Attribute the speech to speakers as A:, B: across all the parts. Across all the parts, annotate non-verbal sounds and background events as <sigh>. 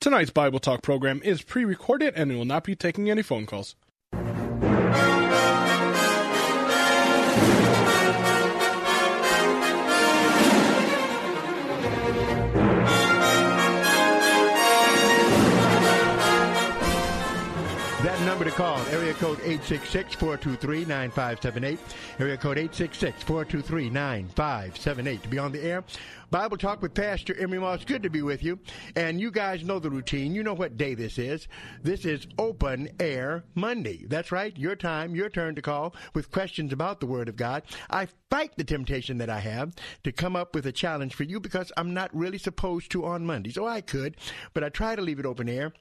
A: Tonight's Bible Talk program is pre recorded and we will not be taking any phone calls.
B: Call, area code 866-423-9578, area code 866-423-9578 to be on the air. Bible Talk with Pastor Emery Moss. Good to be with you. And you guys know the routine. You know what day this is. This is Open Air Monday. That's right. Your time, your turn to call with questions about the Word of God. I fight the temptation that I have to come up with a challenge for you because I'm not really supposed to on Mondays. Oh, I could, but I try to leave it open air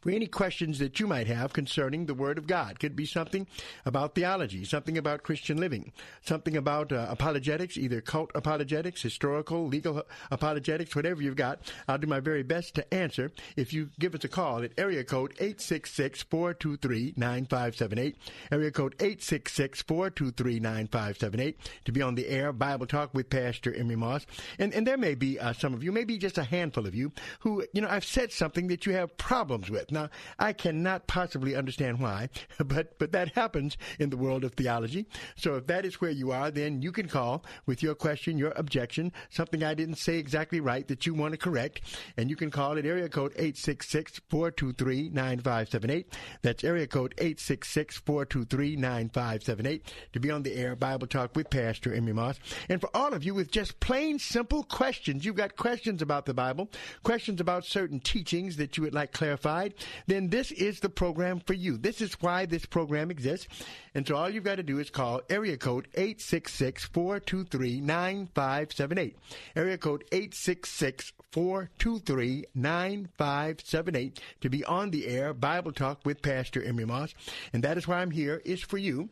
B: for any questions that you might have concerning the Word of God. Could be something about theology, something about Christian living, something about uh, apologetics, either cult apologetics, historical, legal apologetics, whatever you've got. I'll do my very best to answer if you give us a call at area code 866-423-9578, area code 866-423-9578 to be on the air, Bible Talk with Pastor Emery Moss. And, and there may be uh, some of you, maybe just a handful of you, who, you know, I've said something that you have problems with. Now, I cannot possibly understand why, <laughs> but but that happens in the world of theology. So if that is where you are, then you can call with your question, your objection, something I didn't say exactly right that you want to correct, and you can call at area code 866-423-9578. That's area code 866-423-9578 to be on the air Bible Talk with Pastor Emery Moss. And for all of you with just plain simple questions, you've got questions about the Bible, questions about certain teachings that you would like clarified, then this is the program for you. This is why this program exists. And so all you've got to do is call area code 866-423-9578. Area code 866-423-9578 to be on the air Bible Talk with Pastor Emery Moss. And that is why I'm here is for you.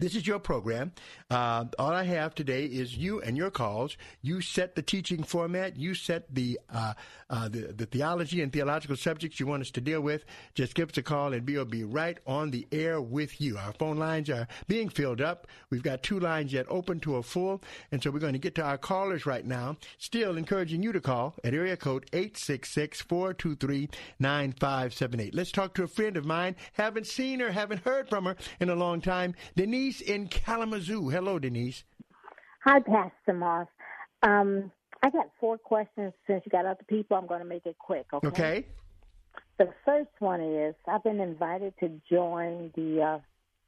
B: This is your program. Uh, all I have today is you and your calls. You set the teaching format. You set the, uh, uh, the the theology and theological subjects you want us to deal with. Just give us a call, and we'll be right on the air with you. Our phone lines are being filled up. We've got two lines yet open to a full, and so we're going to get to our callers right now. Still encouraging you to call at area code 866-423-9578. Let's talk to a friend of mine. Haven't seen her, haven't heard from her in a long time. Denise in Kalamazoo. Hello, Denise.
C: Hi, Pastor Moss. Um, I got four questions since you got other people. I'm going to make it quick. Okay.
B: Okay.
C: The first one is I've been invited to join the uh,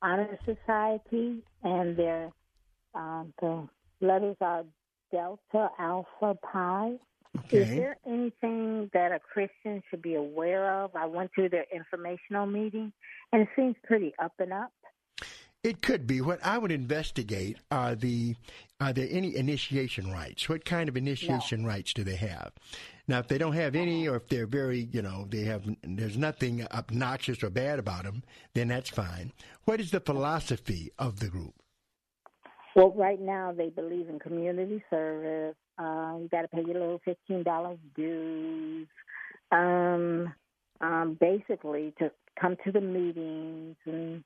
C: Honor Society, and their um, the letters are Delta Alpha Pi.
B: Okay.
C: Is there anything that a Christian should be aware of? I went to their informational meeting, and it seems pretty up and up.
B: It could be. What I would investigate are the are there any initiation rites? What kind of initiation rites do they have? Now, if they don't have any, or if they're very, you know, they have there's nothing obnoxious or bad about them, then that's fine. What is the philosophy of the group?
C: Well, right now they believe in community service. Uh, you got to pay your little fifteen dollars dues. Um, um, basically to come to the meetings and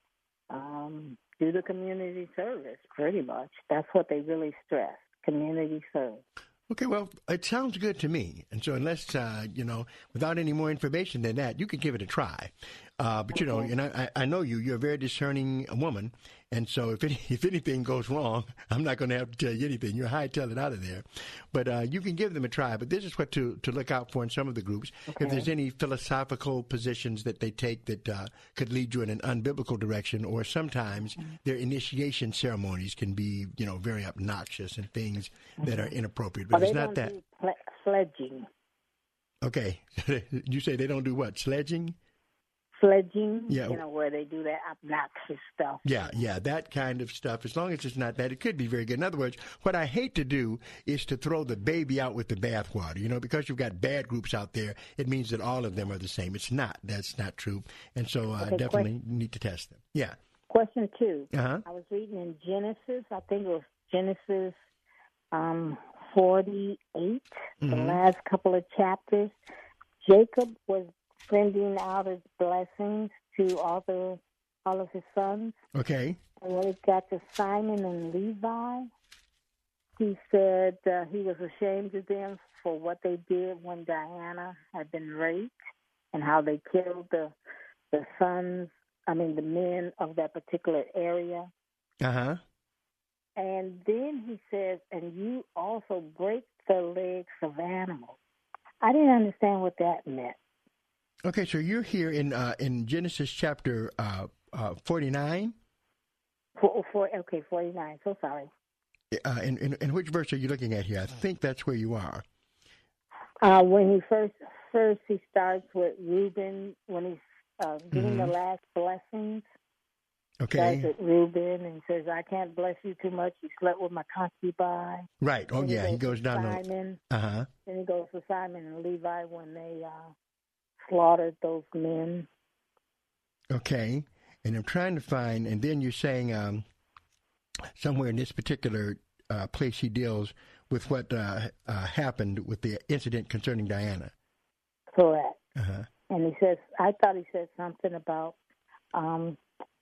C: um, do the community service. Pretty much, that's what they really stress: community service.
B: Okay, well, it sounds good to me. And so, unless, uh, you know, without any more information than that, you could give it a try. Uh, but, you know, and I, I know you, you're a very discerning woman. And so, if any, <laughs> if anything goes wrong, I'm not going to have to tell you anything. You're high it out of there. But uh, you can give them a try. But this is what to, to look out for in some of the groups. Okay. If there's any philosophical positions that they take that uh, could lead you in an unbiblical direction, or sometimes mm-hmm. their initiation ceremonies can be, you know, very obnoxious and things mm-hmm. that are inappropriate. But it's not that.
C: Sledging.
B: Okay. <laughs> you say they don't do what? Sledging?
C: Sledging, yeah. you know, where they do that obnoxious stuff.
B: Yeah, yeah, that kind of stuff. As long as it's not that, it could be very good. In other words, what I hate to do is to throw the baby out with the bathwater. You know, because you've got bad groups out there, it means that all of them are the same. It's not. That's not true. And so I uh, okay, definitely question. need to test them. Yeah.
C: Question 2
B: uh-huh.
C: I was reading in Genesis, I think it was Genesis um, 48, mm-hmm. the last couple of chapters. Jacob was sending out his blessings to all the all of his sons.
B: Okay.
C: And when it got to Simon and Levi, he said uh, he was ashamed of them for what they did when Diana had been raped and how they killed the the sons, I mean the men of that particular area.
B: Uh huh.
C: And then he says, and you also break the legs of animals. I didn't understand what that meant.
B: Okay, so you're here in uh, in Genesis chapter uh, uh, 49?
C: For, for, okay, 49. So sorry.
B: Uh, in, in, in, which verse are you looking at here? I think that's where you are.
C: Uh, when he first first he starts with Reuben when he's uh, giving mm-hmm. the last blessings.
B: Okay.
C: Starts with Reuben and says, "I can't bless you too much. You slept with my concubine."
B: Right. Oh yeah, he goes, he goes down.
C: Simon.
B: Uh huh.
C: Then he goes to Simon and Levi when they uh, slaughtered those men.
B: Okay, and I'm trying to find, and then you're saying um, somewhere in this particular uh, place he deals with what uh, uh, happened with the incident concerning Diana.
C: Correct.
B: Uh-huh.
C: And he says, I thought he said something about um,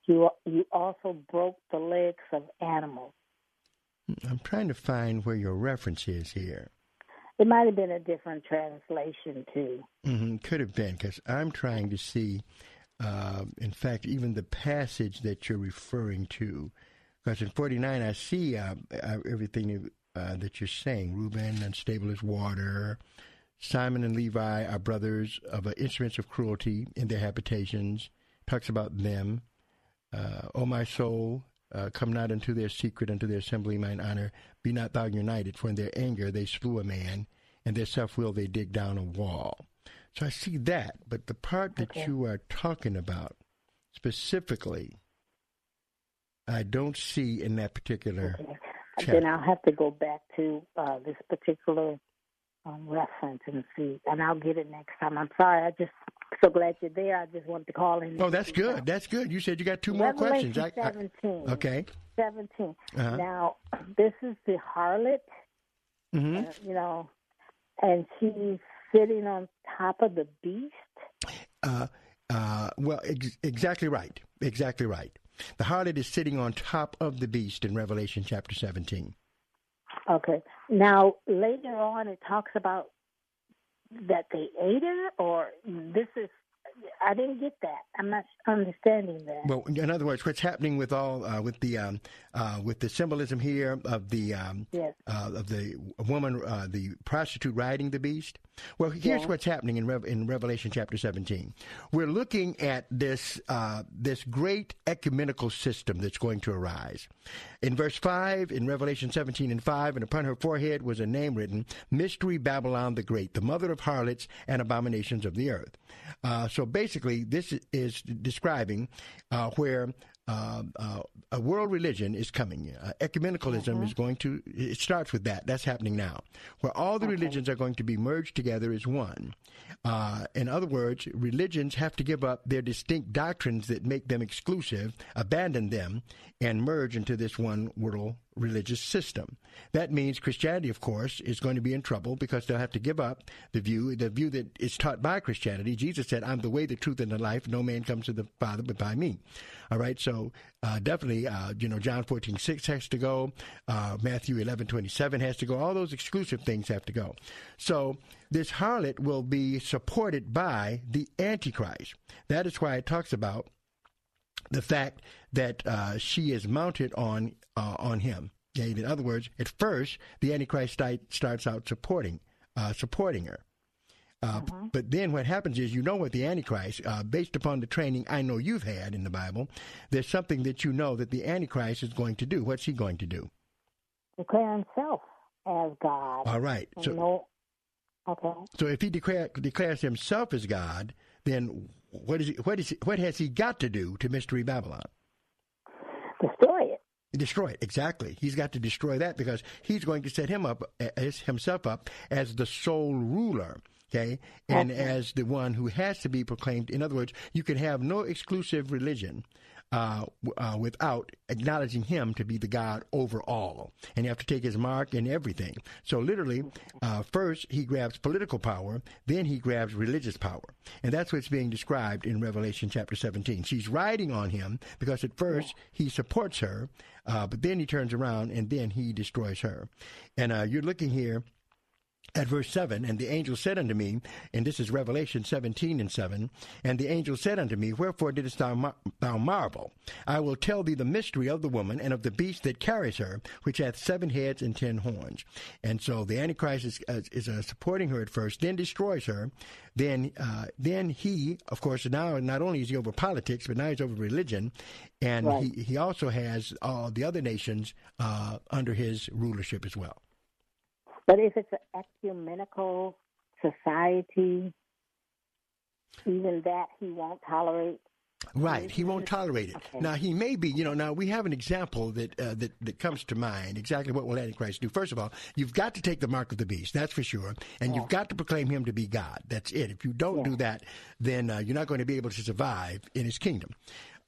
C: you. You also broke the legs of animals.
B: I'm trying to find where your reference is here.
C: It might have been a different translation too.
B: Mm-hmm. Could have been because I'm trying to see. Uh, in fact, even the passage that you're referring to, because in 49 I see uh, uh, everything uh, that you're saying. Reuben, unstable as water. Simeon and Levi are brothers of uh, instruments of cruelty in their habitations. Talks about them. Uh, o my soul, uh, come not into their secret, unto their assembly, mine honor. Be not thou united, for in their anger they slew a man, and their self will they dig down a wall. So I see that, but the part that okay. you are talking about specifically, I don't see in that particular.
C: Okay. Then I'll have to go back to uh, this particular um, reference and see, and I'll get it next time. I'm sorry, I just so glad you're there. I just wanted to call in.
B: Oh, that's good. That's good. You said you got two more questions.
C: I, Seventeen.
B: I, okay.
C: 17 uh-huh. Now, this is the harlot.
B: Mm-hmm.
C: Uh, you know, and she's sitting on top of the beast.
B: Uh, uh, well, ex- exactly right. Exactly right. The harlot is sitting on top of the beast in Revelation chapter 17.
C: Okay. Now, later on, it talks about that they ate it, or this is I didn't get that. I'm not understanding that.
B: Well, in other words, what's happening with all uh, with the um, uh, with the symbolism here of the um,
C: yes.
B: uh, of the woman, uh, the prostitute riding the beast. Well, here's what's happening in Re- in Revelation chapter 17. We're looking at this uh, this great ecumenical system that's going to arise. In verse 5, in Revelation 17 and 5, and upon her forehead was a name written, Mystery Babylon the Great, the mother of harlots and abominations of the earth. Uh, so basically, this is describing uh, where uh, uh, a world religion is coming. Uh, ecumenicalism mm-hmm. is going to, it starts with that. That's happening now, where all the okay. religions are going to be merged together as one. Uh, in other words, religions have to give up their distinct doctrines that make them exclusive, abandon them, and merge into this one world religious system. That means Christianity, of course, is going to be in trouble because they'll have to give up the view, the view that is taught by Christianity. Jesus said, "I'm the way, the truth, and the life. No man comes to the Father but by me." All right, so uh, definitely, uh, you know, John 14, 6 has to go. Uh, Matthew 11, 27 has to go. All those exclusive things have to go. So this harlot will be supported by the Antichrist. That is why it talks about the fact that uh, she is mounted on uh, on him. In other words, at first the Antichrist starts out supporting uh, supporting her. Uh, uh-huh. But then what happens is, you know what the Antichrist, uh, based upon the training I know you've had in the Bible, there's something that you know that the Antichrist is going to do. What's he going to do?
C: Declare himself as God.
B: All right.
C: So, no, okay.
B: So if he declare, declares himself as God, then what is he, what is he, what has he got to do to Mystery Babylon?
C: Destroy it.
B: Destroy it exactly. He's got to destroy that because he's going to set him up as himself up as the sole ruler. Okay, and okay. as the one who has to be proclaimed. In other words, you can have no exclusive religion uh, uh, without acknowledging him to be the God over all. And you have to take his mark in everything. So literally, uh, first he grabs political power, then he grabs religious power. And that's what's being described in Revelation chapter 17. She's riding on him because at first he supports her, uh, but then he turns around and then he destroys her. And uh, you're looking here at verse 7 and the angel said unto me and this is revelation 17 and 7 and the angel said unto me wherefore didst thou, mar- thou marvel? I will tell thee the mystery of the woman and of the beast that carries her which hath seven heads and ten horns. And so the antichrist is, uh, is uh, supporting her at first then destroys her. Then uh, then he of course now not only is he over politics but now he's over religion. And right. he, he also has all the other nations uh, under his rulership as well
C: but if it's an ecumenical society, even that he won't tolerate.
B: Right, he won't tolerate it. Okay. Now he may be, you know. Now we have an example that uh, that that comes to mind. Exactly what will Antichrist do? First of all, you've got to take the mark of the beast. That's for sure, and yeah. you've got to proclaim him to be God. That's it. If you don't yeah. do that, then uh, you're not going to be able to survive in His kingdom.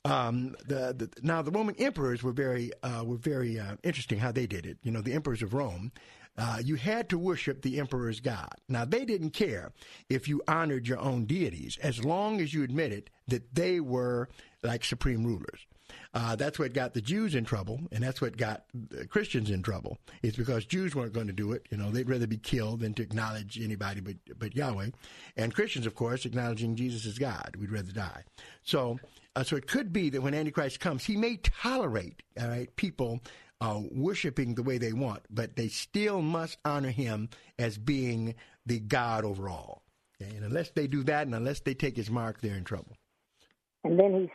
B: Um, the, the, now the Roman emperors were very uh, were very uh, interesting how they did it. You know, the emperors of Rome uh, you had to worship the emperor's God. Now, they didn't care if you honored your own deities as long as you admitted that they were like supreme rulers. Uh, that's what got the Jews in trouble, and that's what got Christians in trouble. It's because Jews weren't going to do it. You know, they'd rather be killed than to acknowledge anybody but, but Yahweh. And Christians, of course, acknowledging Jesus as God. We'd rather die. So, uh, so it could be that when Antichrist comes, he may tolerate, all right, people uh, worshiping the way they want, but they still must honor him as being the God over all. And unless they do that, and unless they take his mark, they're in trouble.
C: And then he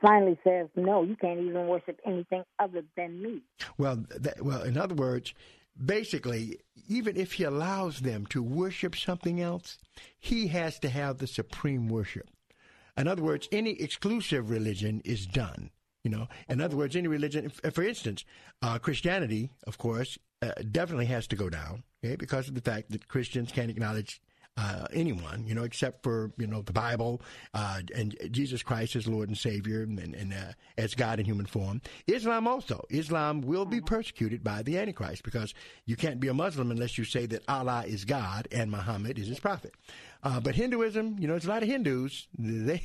C: finally says, "No, you can't even worship anything other than me."
B: Well, that, well, in other words, basically, even if he allows them to worship something else, he has to have the supreme worship. In other words, any exclusive religion is done. You know, in other words, any religion, for instance, uh, Christianity, of course, uh, definitely has to go down, okay, because of the fact that Christians can't acknowledge uh, anyone, you know, except for you know the Bible uh, and Jesus Christ as Lord and Savior and, and uh, as God in human form. Islam also, Islam will be persecuted by the Antichrist because you can't be a Muslim unless you say that Allah is God and Muhammad is His prophet. Uh, but Hinduism, you know, it's a lot of Hindus. They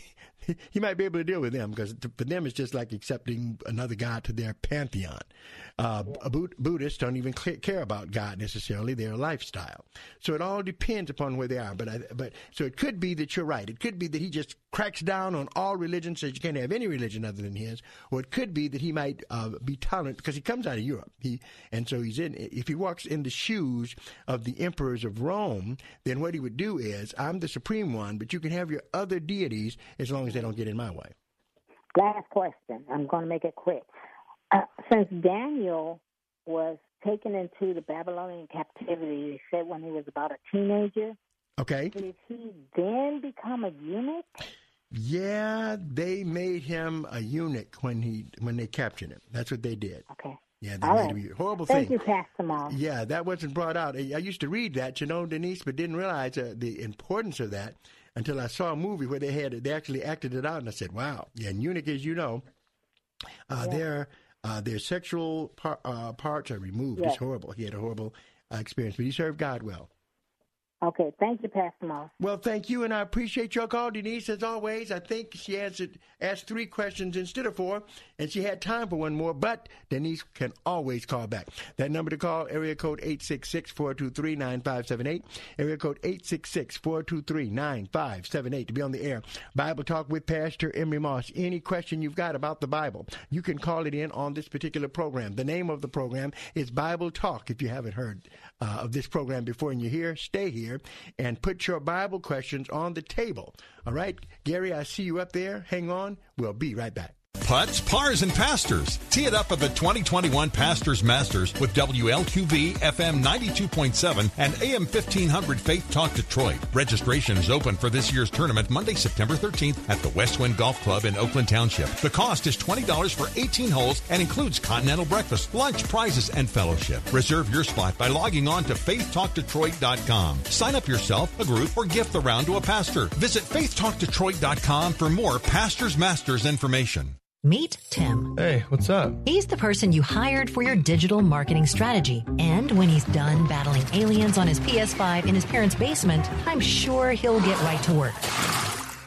B: <laughs> he might be able to deal with them because for them it's just like accepting another god to their pantheon. Uh, Buddhists don't even care about God necessarily; their lifestyle. So it all depends upon where they are. But I, but so it could be that you're right. It could be that he just cracks down on all religions, says you can't have any religion other than his. Or it could be that he might uh, be tolerant because he comes out of Europe. He and so he's in. If he walks in the shoes of the emperors of Rome, then what he would do is, I'm the supreme one, but you can have your other deities as long as they don't get in my way.
C: Last question. I'm going to make it quick. Uh, since Daniel was taken into the Babylonian captivity, they said when he was about a teenager.
B: Okay.
C: Did he then become a eunuch?
B: Yeah, they made him a eunuch when he when they captured him. That's what they did.
C: Okay.
B: Yeah, they All made right. him a horrible
C: Thank
B: thing.
C: Thank you, Pastor.
B: Yeah, that wasn't brought out. I used to read that, you know, Denise, but didn't realize uh, the importance of that until I saw a movie where they had they actually acted it out, and I said, "Wow!" Yeah, and eunuch, as you know, uh, yeah. they're Uh, their sexual par- uh, parts are removed. It's horrible. He had a horrible uh, experience, but he served God well.
C: Okay, thank you, Pastor Moss.
B: Well, thank you, and I appreciate your call, Denise. As always, I think she answered asked three questions instead of four, and she had time for one more. But Denise can always call back. That number to call: area code 866-423-9578. Area code 866-423-9578 to be on the air. Bible Talk with Pastor Emery Moss. Any question you've got about the Bible, you can call it in on this particular program. The name of the program is Bible Talk. If you haven't heard uh, of this program before and you're here, stay here and put your Bible questions on the table. All right, Gary, I see you up there. Hang on. We'll be right back.
D: Putts, pars, and pastors. Tee it up at the 2021 Pastors Masters with WLQV FM 92.7 and AM 1500 Faith Talk Detroit. Registration is open for this year's tournament Monday, September 13th at the Westwind Golf Club in Oakland Township. The cost is $20 for 18 holes and includes continental breakfast, lunch, prizes, and fellowship. Reserve your spot by logging on to faithtalkdetroit.com. Sign up yourself, a group, or gift the round to a pastor. Visit faithtalkdetroit.com for more Pastors Masters information.
E: Meet Tim.
F: Hey, what's up?
E: He's the person you hired for your digital marketing strategy. And when he's done battling aliens on his PS5 in his parents' basement, I'm sure he'll get right to work.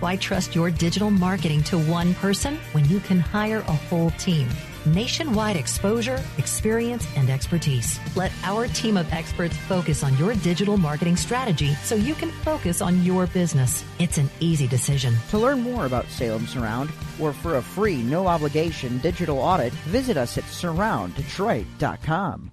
E: Why trust your digital marketing to one person when you can hire a whole team? Nationwide exposure, experience, and expertise. Let our team of experts focus on your digital marketing strategy so you can focus on your business. It's an easy decision.
G: To learn more about Salem Surround or for a free, no obligation digital audit, visit us at surrounddetroit.com.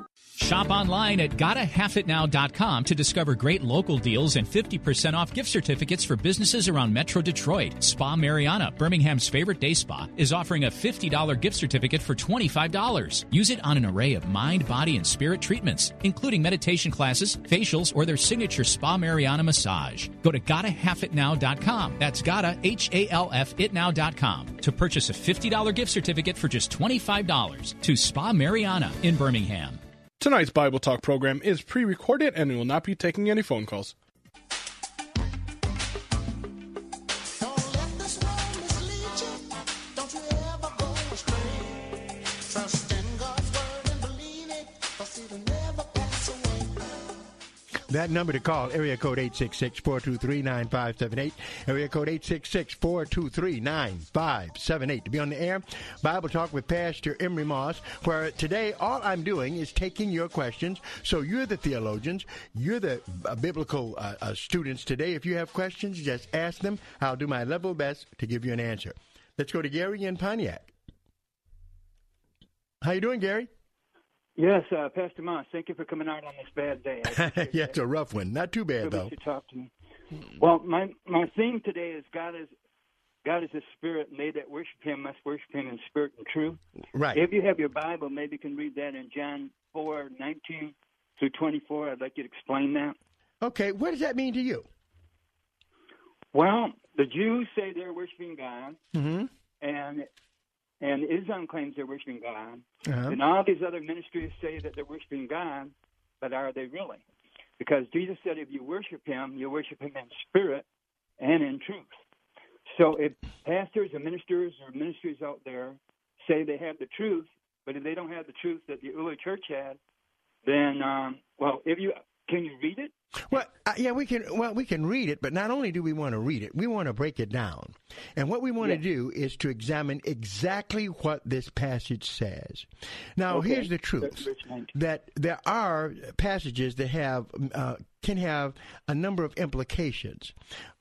H: Shop online at gottahalfitnow.com to discover great local deals and 50% off gift certificates for businesses around Metro Detroit. Spa Mariana, Birmingham's favorite day spa, is offering a $50 gift certificate for $25. Use it on an array of mind, body, and spirit treatments, including meditation classes, facials, or their signature Spa Mariana massage. Go to gottahalfitnow.com. That's gotta, H-A-L-F, itnow.com to purchase a $50 gift certificate for just $25 to Spa Mariana in Birmingham.
A: Tonight's Bible Talk program is pre recorded and we will not be taking any phone calls.
B: That number to call, area code 866-423-9578, area code 866-423-9578 to be on the air. Bible Talk with Pastor Emery Moss, where today all I'm doing is taking your questions. So you're the theologians, you're the uh, biblical uh, uh, students today. If you have questions, just ask them. I'll do my level best to give you an answer. Let's go to Gary in Pontiac. How you doing, Gary?
I: Yes, uh, Pastor Moss, thank you for coming out on this bad day. <laughs>
B: yeah, it's a rough one. Not too bad though.
I: To talk to me. Well, my my theme today is God is God is a spirit, and they that worship Him must worship Him in spirit and truth.
B: Right.
I: If you have your Bible, maybe you can read that in John four nineteen through twenty four. I'd like you to explain that.
B: Okay, what does that mean to you?
I: Well, the Jews say they're worshiping God,
B: mm-hmm.
I: and and Islam claims they're worshiping God,
B: Uh-huh.
I: and all these other ministries say that they're worshiping God, but are they really? Because Jesus said if you worship him, you worship him in spirit and in truth. So if pastors and ministers or ministries out there say they have the truth, but if they don't have the truth that the early church had, then um, well, if you can you read it?
B: Well, uh, yeah, we can. Well, we can read it, but not only do we want to read it, we want to break it down. And what we want yes. to do is to examine exactly what this passage says. Now, okay. here's the truth: that there are passages that have uh, can have a number of implications,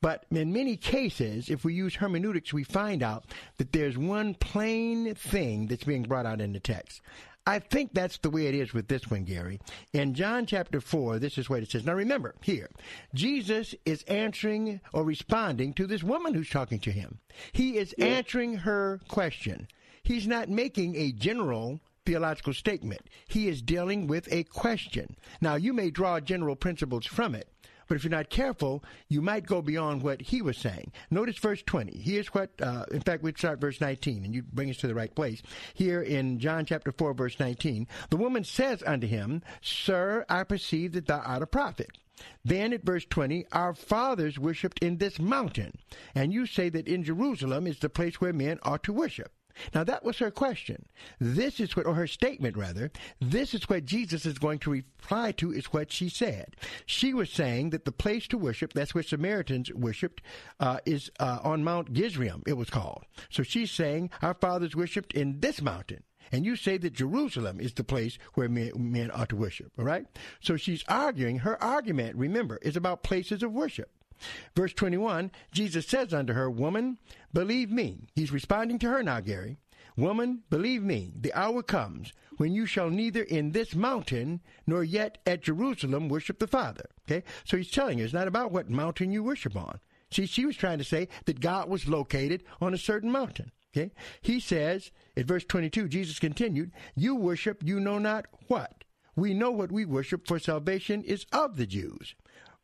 B: but in many cases, if we use hermeneutics, we find out that there's one plain thing that's being brought out in the text. I think that's the way it is with this one, Gary. In John chapter 4, this is what it says. Now remember, here, Jesus is answering or responding to this woman who's talking to him. He is yes. answering her question. He's not making a general theological statement. He is dealing with a question. Now, you may draw general principles from it, but if you're not careful, you might go beyond what he was saying. Notice verse 20. Here's what, uh, in fact, we'd start verse 19, and you bring us to the right place. Here in John chapter 4, verse 19, the woman says unto him, Sir, I perceive that thou art a prophet. Then at verse 20, our fathers worshipped in this mountain, and you say that in Jerusalem is the place where men ought to worship. Now that was her question. This is what, or her statement rather, this is what Jesus is going to reply to is what she said. She was saying that the place to worship, that's where Samaritans worshipped, uh, is uh, on Mount Gerizim, it was called. So she's saying, our fathers worshipped in this mountain. And you say that Jerusalem is the place where men, men ought to worship, all right? So she's arguing, her argument, remember, is about places of worship. Verse 21, Jesus says unto her, Woman, believe me. He's responding to her now, Gary. Woman, believe me, the hour comes when you shall neither in this mountain nor yet at Jerusalem worship the Father. Okay? So he's telling her it's not about what mountain you worship on. See, she was trying to say that God was located on a certain mountain. Okay? He says, at verse 22, Jesus continued, You worship you know not what. We know what we worship, for salvation is of the Jews.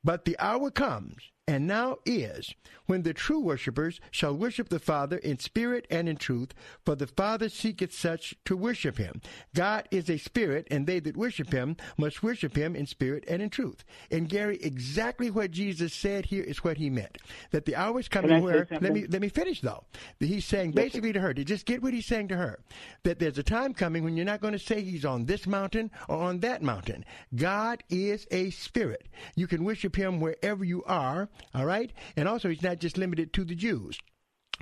B: But the hour comes and now is when the true worshippers shall worship the Father in spirit and in truth, for the Father seeketh such to worship him. God is a spirit, and they that worship him must worship him in spirit and in truth. And Gary, exactly what Jesus said here is what he meant. That the hour is coming where let me let me finish though. He's saying basically to her, to just get what he's saying to her, that there's a time coming when you're not going to say he's on this mountain or on that mountain. God is a spirit. You can worship him wherever you are all right? And also, he's not just limited to the Jews.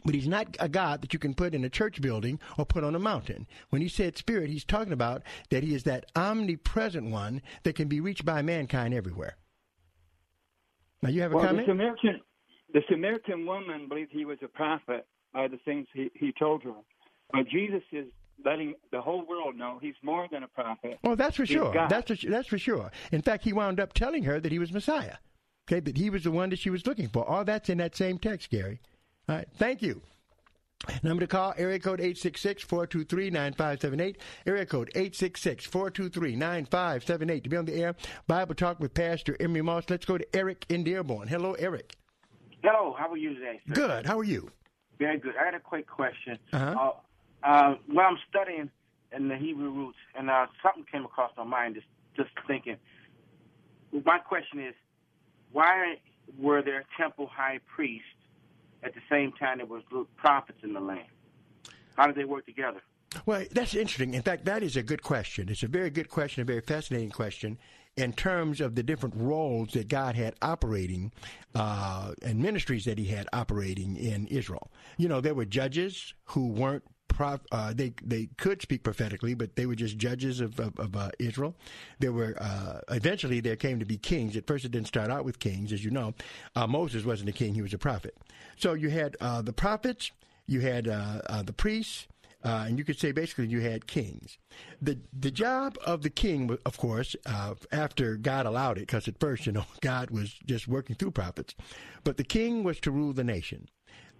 B: But he's not a God that you can put in a church building or put on a mountain. When he said spirit, he's talking about that he is that omnipresent one that can be reached by mankind everywhere. Now, you have a
I: well,
B: comment?
I: The Samaritan, the Samaritan woman believed he was a prophet by the things he, he told her. But Jesus is letting the whole world know he's more than a prophet.
B: Well, that's for he's sure. That's for, that's for sure. In fact, he wound up telling her that he was Messiah. Okay, that he was the one that she was looking for. All that's in that same text, Gary. All right, thank you. Number to call, area code 866-423-9578. Area code 866-423-9578. To be on the air, Bible Talk with Pastor Emery Moss. Let's go to Eric in Dearborn. Hello, Eric.
J: Hello, how are you today?
B: Sir? Good, how are you?
J: Very good. I had a quick question.
B: Uh-huh.
J: Uh, uh, well, I'm studying in the Hebrew roots, and uh, something came across my mind just, just thinking. My question is, why were there temple high priests at the same time there was prophets in the land? How did they work together?
B: Well, that's interesting. In fact, that is a good question. It's a very good question, a very fascinating question in terms of the different roles that God had operating uh, and ministries that He had operating in Israel. You know, there were judges who weren't prof, uh, they they could speak prophetically, but they were just judges of, of, of uh, Israel. There were uh, eventually there came to be kings. At first, it didn't start out with kings, as you know. Uh, Moses wasn't a king; he was a prophet. So you had uh, the prophets, you had uh, the priests. and you could say basically you had kings. The the job of the king, of course, after God allowed it, because at first, you know, <laughs> God was just working through prophets, but the king was to rule the nation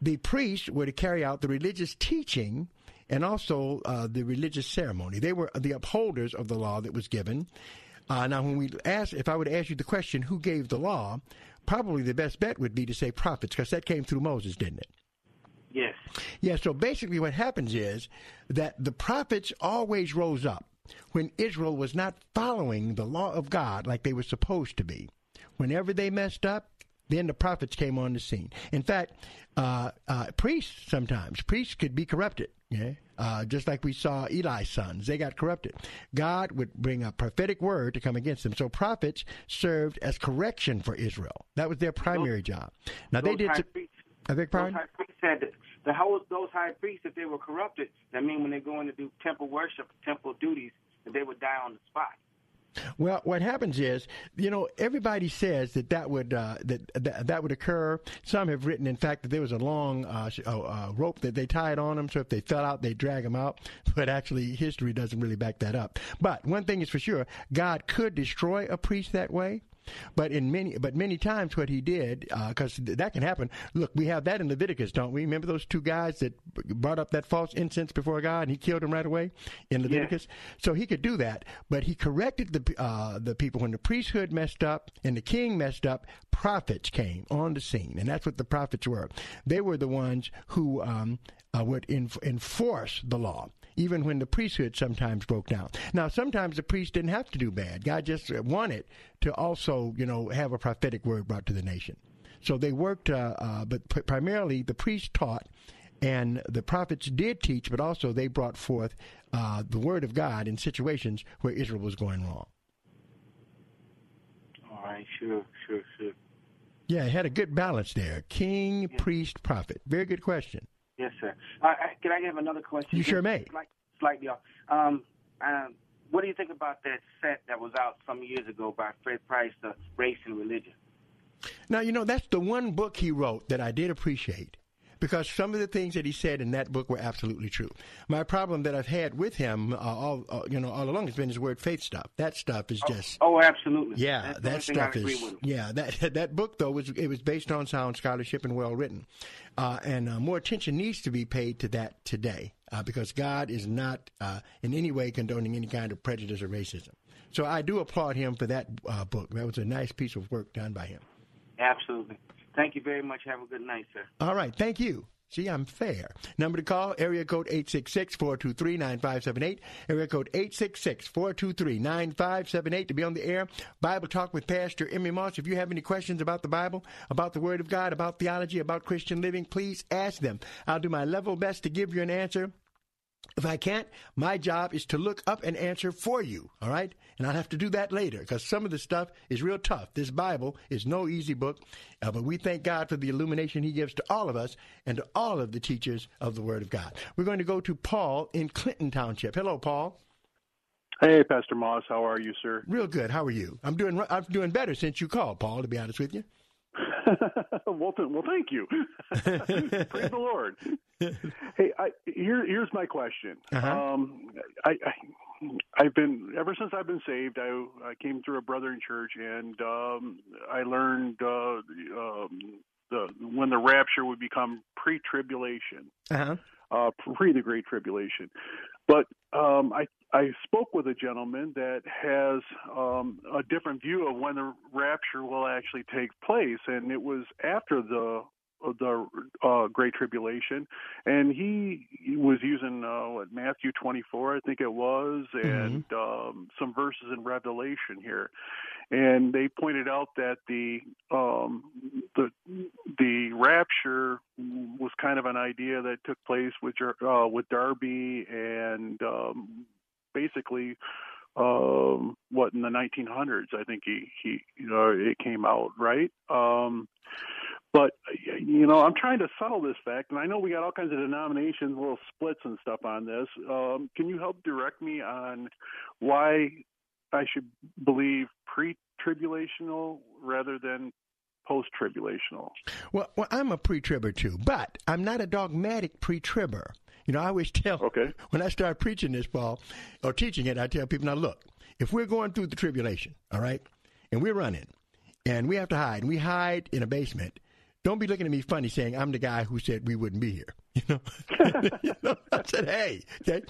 B: the priests were to carry out the religious teaching and also uh, the religious ceremony. They were the upholders of the law that was given. Uh, now, when we ask, if I would ask you the question, who gave the law, probably the best bet would be to say prophets, because that came through Moses, didn't it?
J: Yes.
B: Yeah, so basically what happens is that the prophets always rose up when Israel was not following the law of God like they were supposed to be. Whenever they messed up, then the prophets came on the scene. In fact, uh, uh, priests sometimes priests could be corrupted. Yeah, uh, just like we saw Eli's sons, they got corrupted. God would bring a prophetic word to come against them. So prophets served as correction for Israel. That was their primary
J: those,
B: job. Now they did.
J: High priests,
B: I pardon.
J: Those high priests had the, the whole, those high priests, if they were corrupted, that mean when they go in to do temple worship, temple duties, that they would die on the spot.
B: Well, what happens is, you know, everybody says that that would uh, that, that, that would occur. Some have written, in fact, that there was a long uh, uh, rope that they tied on them, so if they fell out, they drag them out. <laughs> But actually, history doesn't really back that up. But one thing is for sure: God could destroy a priest that way. But in many, but many times, what he did, because uh, that can happen. Look, we have that in Leviticus, don't we? Remember those two guys that brought up that false incense before God, and he killed them right away in Leviticus. Yeah. So he could do that, but he corrected the uh, the people when the priesthood messed up and the king messed up. Prophets came on the scene, and that's what the prophets were. They were the ones who um, uh, would enforce the law even when the priesthood sometimes broke down. Now, sometimes the priest didn't have to do bad. God just wanted to also, you know, have a prophetic word brought to the nation. So they worked, uh, uh, but p- primarily the priests taught, and the prophets did teach, but also they brought forth uh, the word of God in situations where Israel was going wrong.
J: All right, sure, sure, sure.
B: Yeah, it had a good balance there. King, yeah. priest, prophet. Very good question.
J: Yes, sir. Uh, can I have another question?
B: You sure may.
J: Slight, slightly off. Um, uh, what do you think about that set that was out some years ago by Fred Price, uh, Race and Religion?
B: Now, you know, that's the one book he wrote that I did appreciate because some of the things that he said in that book were absolutely true. My problem that I've had with him uh, all uh, you know all along has been his word faith stuff. That stuff is just
J: oh, oh absolutely
B: yeah
J: That's
B: that stuff is yeah that <laughs> that book though was it was based on sound scholarship and well written, uh, and uh, more attention needs to be paid to that today uh, because God is not uh, in any way condoning any kind of prejudice or racism. So I do applaud him for that book. That was a nice piece of work done by him.
J: Absolutely. Thank you very much. Have a good night, sir.
B: All right. Thank you. See, I'm fair. Number to call, area code 866-423-9578. Area code 866-423-9578 to be on the air. Bible Talk with Pastor Emery Moss. If you have any questions about the Bible, about the Word of God, about theology, about Christian living, please ask them. I'll do my level best to give you an answer. If I can't, my job is to look up an answer for you, all right? And I'll have to do that later because some of the stuff is real tough. This Bible is no easy book, uh, but we thank God for the illumination He gives to all of us and to all of the teachers of the Word of God. We're going to go to Paul in Clinton Township. Hello, Paul.
K: Hey, Pastor Moss. How are you, sir?
B: Real good. How are you? I'm doing. I'm doing better since you called, Paul. To be honest with you. <laughs>
K: well, well, thank you. <laughs> Praise the Lord. <laughs> Hey, I, here, here's my question. Uh-huh. Um, I, I, have been ever since I've been saved. I, I came through a brother in church, and um, I learned uh, um, the when the rapture would become pre-tribulation,
B: uh-huh.
K: uh, pre the Great Tribulation. But um, I I spoke with a gentleman that has um, a different view of when the rapture will actually take place, and it was after the the uh, Great Tribulation, and he, he was using uh, what Matthew 24, I think it was, and mm-hmm. um, some verses in Revelation here, and they pointed out that the um, the the rapture was kind of an idea that took place with uh, with Darby and um, basically um what in the 1900s i think he he you know it came out right? Um but you know i'm trying to settle this fact and i know we got all kinds of denominations little splits and stuff on this. Um can you help direct me on why i should believe pre-tribulational rather than post-tribulational?
B: Well, well i'm a pre-tribber too but i'm not a dogmatic pre-tribber you know, I always tell
K: okay.
B: when I start preaching this, Paul, or teaching it, I tell people, now look, if we're going through the tribulation, all right, and we're running, and we have to hide, and we hide in a basement, don't be looking at me funny saying I'm the guy who said we wouldn't be here. <laughs> You know, <laughs> you know I said, hey, okay.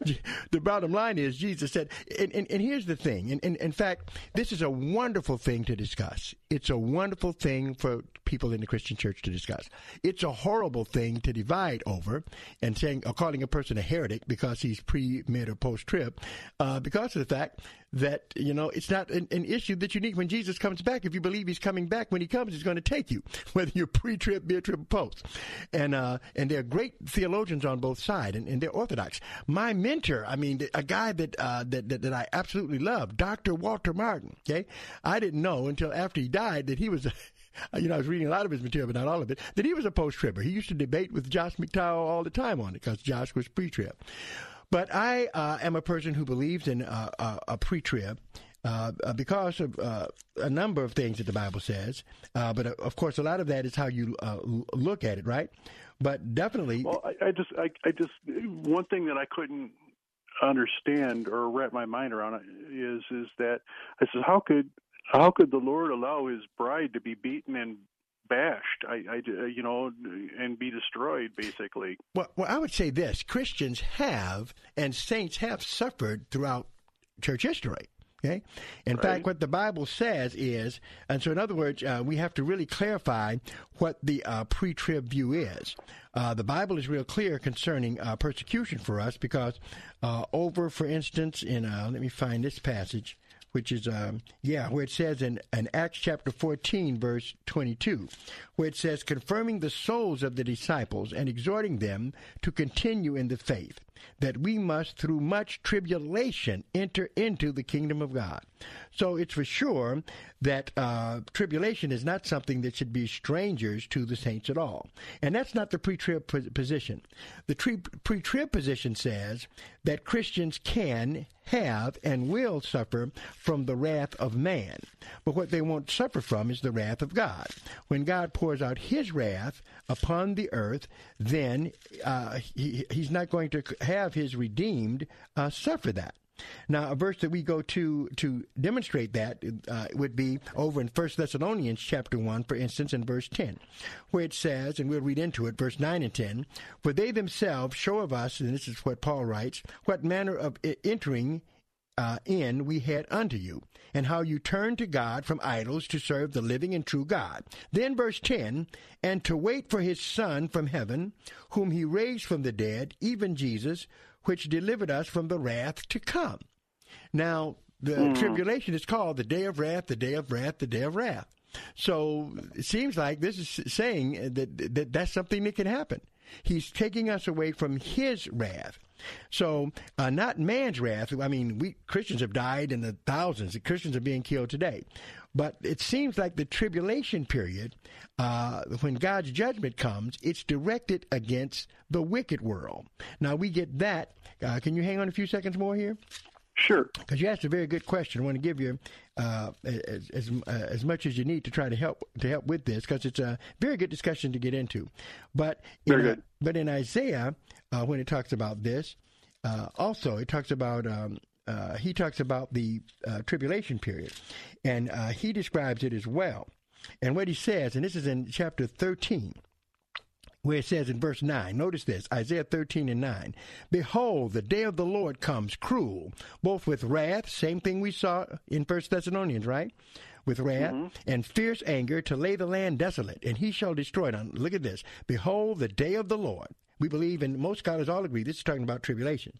B: <laughs> the bottom line is Jesus said, and, and, and here's the thing. And, and in fact, this is a wonderful thing to discuss. It's a wonderful thing for people in the Christian church to discuss. It's a horrible thing to divide over and saying or calling a person a heretic because he's pre, mid, or post trib, uh, because of the fact that you know it's not an, an, issue that you need when Jesus comes back. If you believe He's coming back, when He comes, He's going to take you, <laughs> whether you're pre-trib, mid-trib, post. And uh, and they're great theologians on both sides, and, and, they're orthodox. My mentor, I mean, a guy that, uh, that, that that I absolutely love, Dr. Walter Martin. Okay, I didn't know until after he died that he was. <laughs> you know, I was reading a lot of his material, but not all of it. That he was a post-tribber. He used to debate with Josh McDowell all the time on it because Josh was pre-trib. But I uh, am a person who believes in uh, uh, a pre-trib. Uh, uh, because of uh, a number of things that the Bible says, but of course, a lot of that is how you look at it, right? But definitely,
K: well, I, I just, I, I just, one thing that I couldn't understand or wrap my mind around is, is that I said, how could, how could the Lord allow His bride to be beaten and bashed, I, I, you know, and be destroyed, basically.
B: Well, well, I would say this: Christians have and saints have suffered throughout church history. Okay. In right. fact, what the Bible says is, and so in other words, uh, we have to really clarify what the uh, pre-trib view is. Uh, the Bible is real clear concerning uh, persecution for us because uh, over, for instance, in uh, let me find this passage which is, um, yeah, where it says in, in Acts chapter 14, verse 22, where it says, confirming the souls of the disciples and exhorting them to continue in the faith, that we must, through much tribulation, enter into the kingdom of God. So it's for sure that uh, tribulation is not something that should be strangers to the saints at all. And that's not the pre trib position. The pre trib position says that Christians can, have, and will suffer from the wrath of man. But what they won't suffer from is the wrath of God. When God pours out his wrath upon the earth, then uh, he, he's not going to have his redeemed uh, suffer that. Now, a verse that we go to to demonstrate that uh, would be over in First Thessalonians chapter one, for instance, in verse ten, where it says, and we'll read into it, verse nine and ten, for they themselves show of us, and this is what Paul writes, what manner of entering uh, in we had unto you, and how you turned to God from idols to serve the living and true God. Then, verse 10 and to wait for his Son from heaven, whom he raised from the dead, even Jesus, which delivered us from the wrath to come. Now, the mm. tribulation is called the day of wrath, the day of wrath, the day of wrath. So it seems like this is saying that, that that's something that can happen. He's taking us away from his wrath. So, uh, not man's wrath. I mean, we Christians have died in the thousands. The Christians are being killed today. But it seems like the tribulation period, uh, when God's judgment comes, it's directed against the wicked world. Now we get that. Uh, can you hang on a few seconds more here?
K: Sure.
B: Because you asked a very good question. I want to give you uh, as as, uh, as, much as you need to try to help to help with this because it's a very good discussion to get into. But
K: very in, good.
B: but in Isaiah, uh, when it talks about this, uh, also it talks about um, uh, he talks about the uh, tribulation period, and uh, he describes it as well. And what he says, and this is in chapter 13, where it says in verse 9, notice this Isaiah 13 and 9 Behold, the day of the Lord comes cruel, both with wrath, same thing we saw in First Thessalonians, right? With wrath mm-hmm. and fierce anger to lay the land desolate, and he shall destroy it. Look at this. Behold, the day of the Lord. We believe, and most scholars all agree, this is talking about tribulation.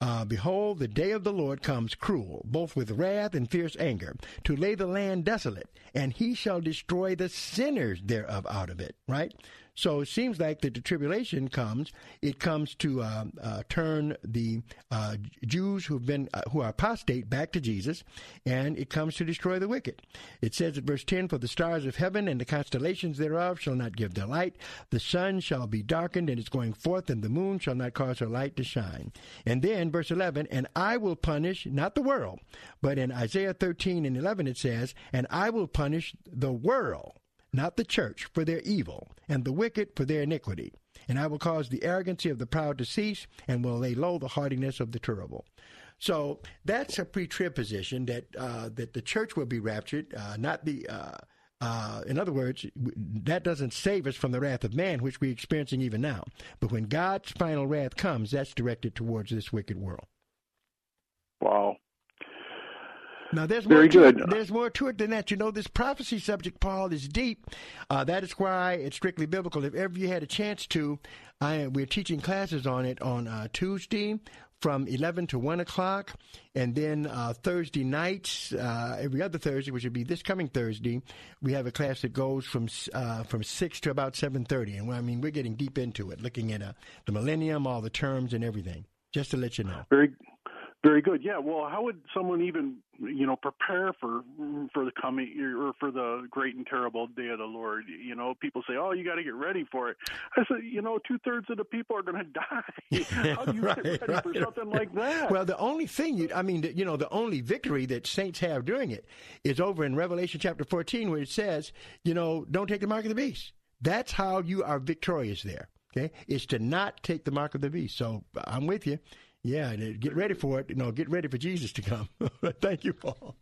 B: Uh, Behold, the day of the Lord comes cruel, both with wrath and fierce anger, to lay the land desolate, and he shall destroy the sinners thereof out of it. Right? So it seems like that the tribulation comes. It comes to uh, uh, turn the uh, Jews who've been uh, who are apostate back to Jesus, and it comes to destroy the wicked. It says at verse ten, "For the stars of heaven and the constellations thereof shall not give their light. The sun shall be darkened and its going forth, and the moon shall not cause her light to shine." And then verse eleven, "And I will punish not the world, but in Isaiah thirteen and eleven it says, "And I will punish the world." Not the church, for their evil, and the wicked for their iniquity. And I will cause the arrogancy of the proud to cease, and will lay low the haughtiness of the terrible. So that's a pre-trib position that uh, that the church will be raptured, uh, not the. Uh, uh in other words, that doesn't save us from the wrath of man, which we're experiencing even now. But when God's final wrath comes, that's directed towards this wicked world.
K: Wow.
B: Now, there's more
K: Very
B: to
K: good.
B: It. There's more to it than that. You know, this prophecy subject, Paul, is deep. Uh, that is why it's strictly biblical. If ever you had a chance to, I we're teaching classes on it on uh, Tuesday from 11 to 1 o'clock, and then uh, Thursday nights, uh, every other Thursday, which would be this coming Thursday, we have a class that goes from uh, from 6 to about 7.30. And I mean, we're getting deep into it, looking at uh, the millennium, all the terms and everything, just to let you know.
K: Very, very good. Yeah. Well, how would someone even, you know, prepare for for the coming or for the great and terrible day of the Lord? You know, people say, "Oh, you got to get ready for it." I said, you know, two thirds of the people are going <laughs> to die. <laughs> how do you
B: right,
K: get ready
B: right,
K: for something like that?
B: Well, the only thing you, I mean, you know, the only victory that saints have during it is over in Revelation chapter 14, where it says, you know, don't take the mark of the beast. That's how you are victorious there. Okay, is to not take the mark of the beast. So I'm with you. Yeah, uh, get ready for it. You know, get ready for Jesus to come. <laughs> Thank you, Paul.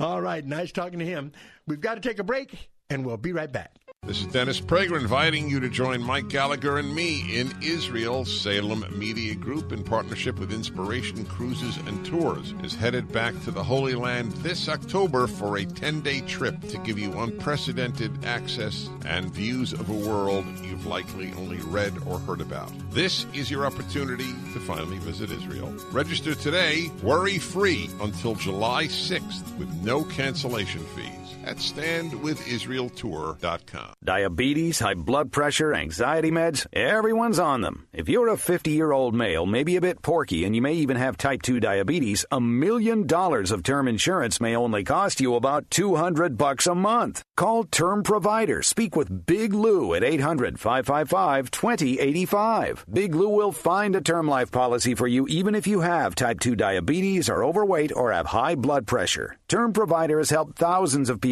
B: All right, nice talking to him. We've got to take a break, and we'll be right back.
L: This is Dennis Prager inviting you to join Mike Gallagher and me in Israel. Salem Media Group, in partnership with Inspiration Cruises and Tours, is headed back to the Holy Land this October for a 10 day trip to give you unprecedented access and views of a world you've likely only read or heard about. This is your opportunity to finally visit Israel. Register today, worry free until July 6th with no cancellation fees at standwithisraeltour.com.
M: Diabetes, high blood pressure, anxiety meds, everyone's on them. If you're a 50 year old male, maybe a bit porky, and you may even have type 2 diabetes, a million dollars of term insurance may only cost you about 200 bucks a month. Call Term Provider. Speak with Big Lou at 800 555 2085. Big Lou will find a term life policy for you even if you have type 2 diabetes, are overweight, or have high blood pressure. Term Provider has helped thousands of people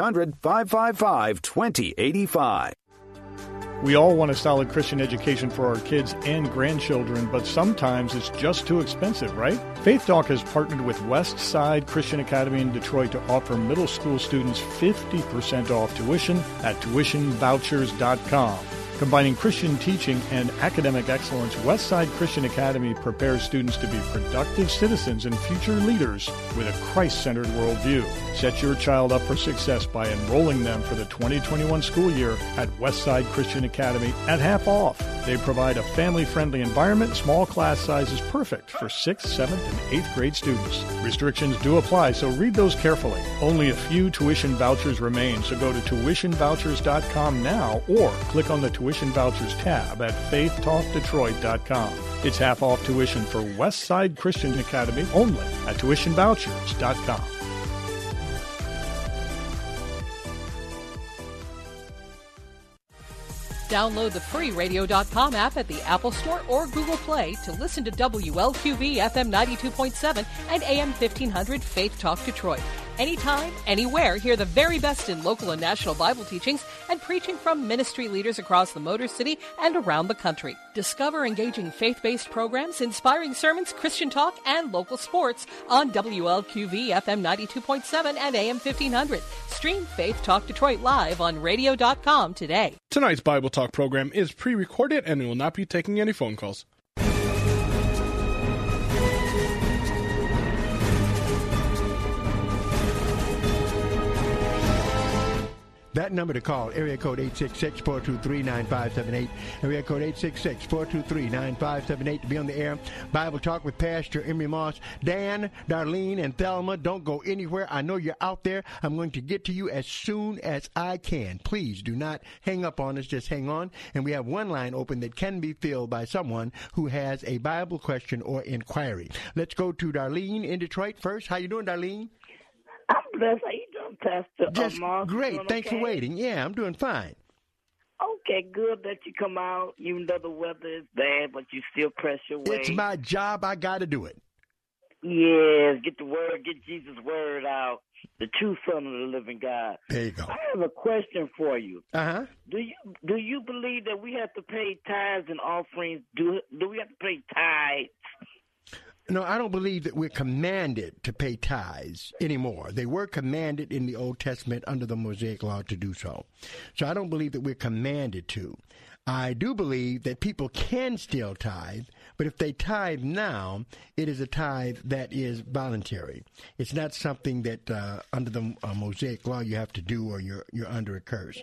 M: 555 2085.
N: We all want a solid Christian education for our kids and grandchildren, but sometimes it's just too expensive, right? Faith Talk has partnered with West Side Christian Academy in Detroit to offer middle school students 50% off tuition at tuitionvouchers.com. Combining Christian teaching and academic excellence, Westside Christian Academy prepares students to be productive citizens and future leaders with a Christ centered worldview. Set your child up for success by enrolling them for the 2021 school year at Westside Christian Academy at half off. They provide a family friendly environment, small class sizes perfect for 6th, 7th, and 8th grade students. Restrictions do apply, so read those carefully. Only a few tuition vouchers remain, so go to tuitionvouchers.com now or click on the tuition vouchers tab at faithtalkdetroit.com. It's half off tuition for Westside Christian Academy only at tuitionvouchers.com.
O: Download the free radio.com app at the Apple Store or Google Play to listen to WLQV FM 92.7 and AM 1500 Faith Talk Detroit. Anytime, anywhere, hear the very best in local and national Bible teachings and preaching from ministry leaders across the Motor City and around the country. Discover engaging faith based programs, inspiring sermons, Christian talk, and local sports on WLQV FM 92.7 and AM 1500. Stream Faith Talk Detroit live on radio.com today.
A: Tonight's Bible Talk program is pre recorded and we will not be taking any phone calls.
B: That number to call, area code 866-423-9578, area code 866-423-9578 to be on the air. Bible Talk with Pastor Emery Moss. Dan, Darlene, and Thelma, don't go anywhere. I know you're out there. I'm going to get to you as soon as I can. Please do not hang up on us. Just hang on. And we have one line open that can be filled by someone who has a Bible question or inquiry. Let's go to Darlene in Detroit first. How you doing, Darlene?
P: I'm blessed. How you doing, Pastor?
B: Just great.
P: Doing
B: Thanks
P: okay?
B: for waiting. Yeah, I'm doing fine.
P: Okay, good that you come out, even though the weather is bad, but you still press your way.
B: It's my job. I got to do it.
P: Yes, get the word, get Jesus' word out. the true Son of the living God.
B: There you go.
P: I have a question for you.
B: Uh huh.
P: Do you do you believe that we have to pay tithes and offerings? Do do we have to pay tithes?
B: No, I don't believe that we're commanded to pay tithes anymore. They were commanded in the Old Testament under the Mosaic Law to do so. So I don't believe that we're commanded to. I do believe that people can still tithe, but if they tithe now, it is a tithe that is voluntary. It's not something that uh, under the uh, Mosaic Law you have to do or you're you're under a curse.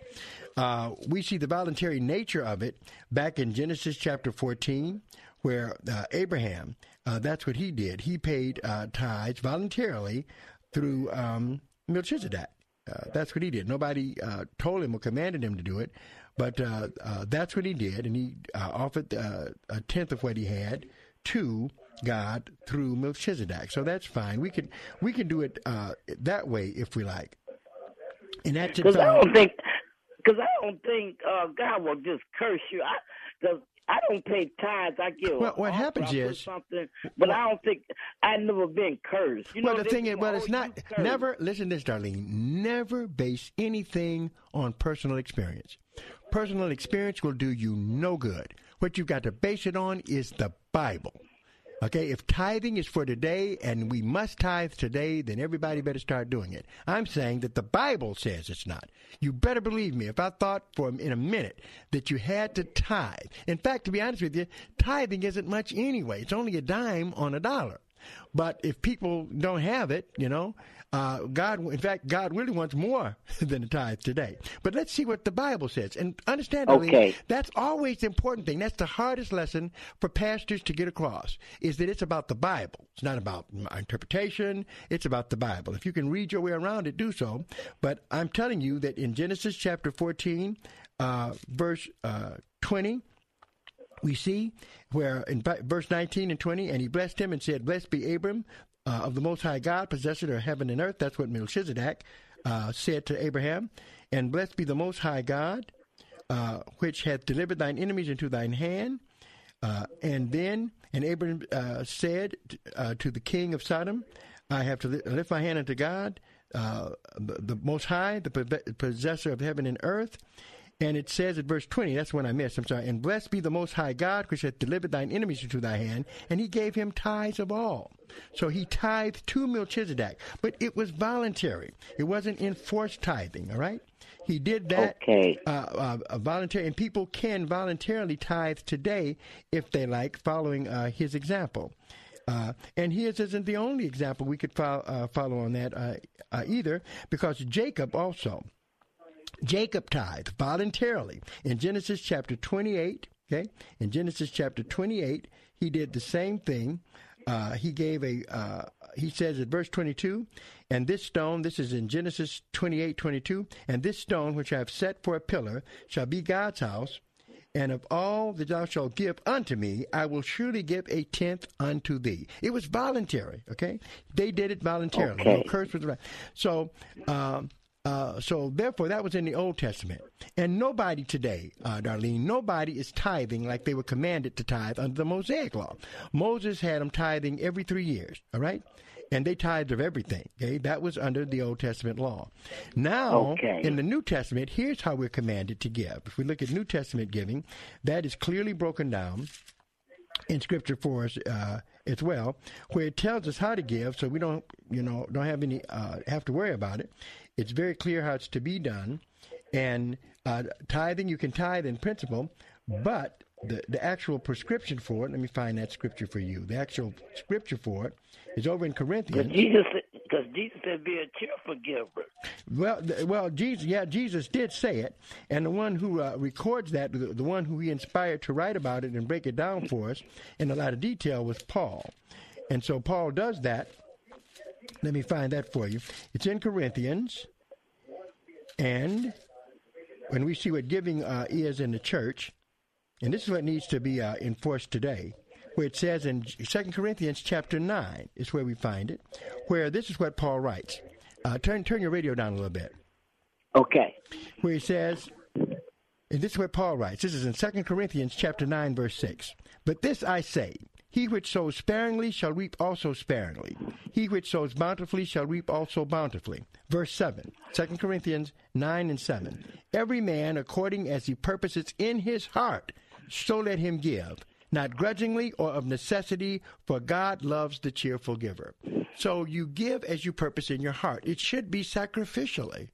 B: Uh, we see the voluntary nature of it back in Genesis chapter 14, where uh, Abraham, uh, that's what he did. He paid uh, tithes voluntarily through um, Melchizedek. Uh, that's what he did. Nobody uh, told him or commanded him to do it, but uh, uh, that's what he did, and he uh, offered uh, a tenth of what he had to God through Melchizedek. So that's fine. We can we can do it uh, that way if we like. And that's
P: Because I don't think, because I don't think uh, God will just curse you. I, cause I don't pay tithes. I give.
B: Well, what happens is-
P: something, but I don't think I've never been cursed. You know,
B: well, the thing is, well,
P: like,
B: it's
P: "Oh,
B: not <laughs> never. Listen to this, Darlene. Never base anything on personal experience. Personal experience will do you no good. What you've got to base it on is the Bible. Okay, if tithing is for today and we must tithe today, then everybody better start doing it. I'm saying that the Bible says it's not. You better believe me. If I thought for in a minute that you had to tithe, in fact, to be honest with you, tithing isn't much anyway. It's only a dime on a dollar. But if people don't have it, you know, uh, God, in fact, God really wants more <laughs> than a tithe today. But let's see what the Bible says. And understand, Darlene,
P: Okay.
B: that's always the important thing. That's the hardest lesson for pastors to get across is that it's about the Bible. It's not about my interpretation. It's about the Bible. If you can read your way around it, do so. But I'm telling you that in Genesis chapter 14, uh, verse uh, 20, we see where in verse 19 and 20, and he blessed him and said, Blessed be Abram uh, of the Most High God, possessor of heaven and earth. That's what Melchizedek uh, said to Abraham. And blessed be the Most High God, uh, which hath delivered thine enemies into thine hand. Uh, and then, and Abraham uh, said to the king of Sodom, I have to lift my hand unto God, the, the Most High, the possessor of heaven and earth. And it says at verse 20, that's when I missed, I'm sorry, and blessed be the Most High God, which hath delivered thine enemies into thy hand, and he gave him tithes of all. So he tithed to Melchizedek, but it was voluntary. It wasn't enforced tithing, all right? He did that
P: Okay.
B: uh, uh, uh, voluntary, and people can voluntarily tithe today if they like, following uh, his example. Uh, and his isn't the only example we could fo- uh, follow on that uh, uh, either, because Jacob also. Jacob tithed voluntarily in Genesis chapter 28. Okay, in Genesis chapter 28, he did the same thing. Uh, he gave a. Uh, he says at verse 22, and this stone, this is in Genesis 28, 22, and this stone which I have set for a pillar shall be God's house. And of all that thou shalt give unto me, I will surely give a tenth unto thee. It was voluntary, okay? They did it voluntarily. No
P: Okay.
B: curse was right. So, um, uh, so therefore, that was in the Old Testament. And nobody today, uh, Darlene, nobody is tithing like they were commanded to tithe under the Mosaic Law. Moses had them tithing every three years, all right? And they tithed of everything, okay? That was under the Old Testament law. Now,
P: Okay.
B: in the New Testament, here's how we're commanded to give. If we look at New Testament giving, that is clearly broken down in Scripture for us uh, as well, where it tells us how to give, so we don't, you know, don't have any uh, have to worry about it. It's very clear how it's to be done, and uh, tithing you can tithe in principle, but the the actual prescription for it. Let me find that scripture for you. The actual scripture for it is over in
P: Because
B: Corinthians.
P: Jesus, because Jesus said, "Be a cheerful giver."
B: Well, well, Jesus, yeah, Jesus did say it, and the one who uh, records that, the, the one who he inspired to write about it and break it down for us in a lot of detail was Paul, and so Paul does that. Let me find that for you. It's in Corinthians, and when we see what giving uh, is in the church, and this is what needs to be uh, enforced today, where it says in Second Corinthians chapter nine is where we find it, where this is what Paul writes. Uh, turn turn your radio down a little bit.
P: Okay.
B: Where he says, and this is what Paul writes. This is in Second Corinthians chapter nine, verse six. But this I say, He which sows sparingly shall reap also sparingly. He which sows bountifully shall reap also bountifully. Verse 7, 2 Corinthians 9 and 7. Every man according as he purposes in his heart, so let him give, not grudgingly or of necessity, for God loves the cheerful giver. So you give as you purpose in your heart. It should be sacrificially.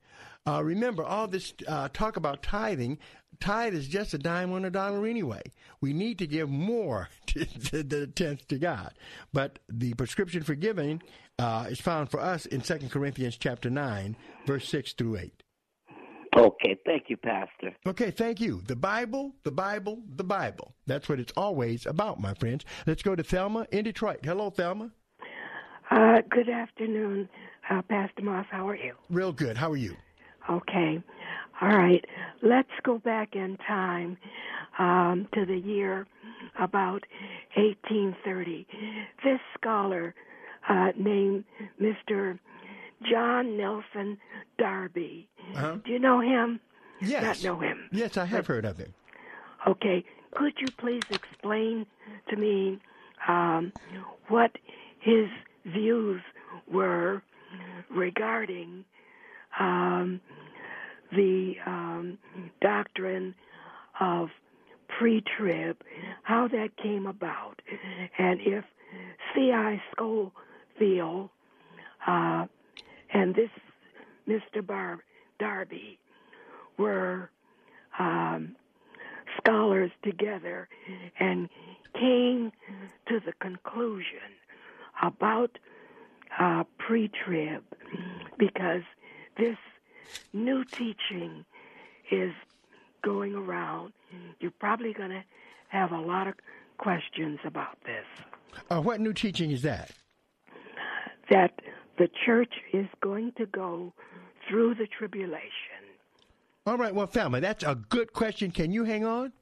B: Uh, remember, all this uh, talk about tithing, tithe is just a dime on a dollar anyway. We need to give more <laughs> to, to the tenth to God. But the prescription for giving uh, is found for us in 2 Corinthians chapter 9, verse 6 through 8.
P: Okay, thank you, Pastor.
B: Okay, thank you. The Bible, the Bible, the Bible. That's what it's always about, my friends. Let's go to Thelma in Detroit. Hello, Thelma.
Q: Uh, good afternoon, uh, Pastor Moss. How are you?
B: Real good. How are you?
Q: Okay. All right. Let's go back in time um, to the year about 1830. This scholar uh, named Mr. John Nelson Darby.
B: Uh-huh.
Q: Do you know him?
B: Yes.
Q: Not know him.
B: Yes, I have heard of him.
Q: Okay. Could you please explain to me um, what his views were regarding um, the um, doctrine of pre-trib, how that came about, and if C.I. Scofield uh, and this Mr. Bar- Darby were um, scholars together and came to the conclusion about uh, pre-trib because this new teaching is going around. You're probably going to have a lot of questions about this.
B: Uh, what new teaching is that?
Q: That the church is going to go through the tribulation.
B: All right, well, family, that's a good question. Can you hang on?